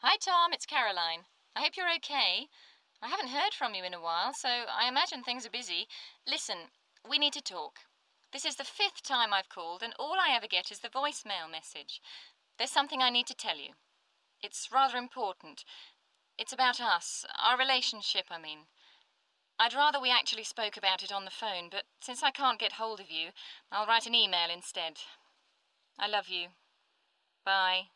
Hi, Tom, it's Caroline. I hope you're okay. I haven't heard from you in a while, so I imagine things are busy. Listen, we need to talk. This is the fifth time I've called, and all I ever get is the voicemail message. There's something I need to tell you. It's rather important. It's about us, our relationship, I mean. I'd rather we actually spoke about it on the phone, but since I can't get hold of you, I'll write an email instead. I love you. Bye.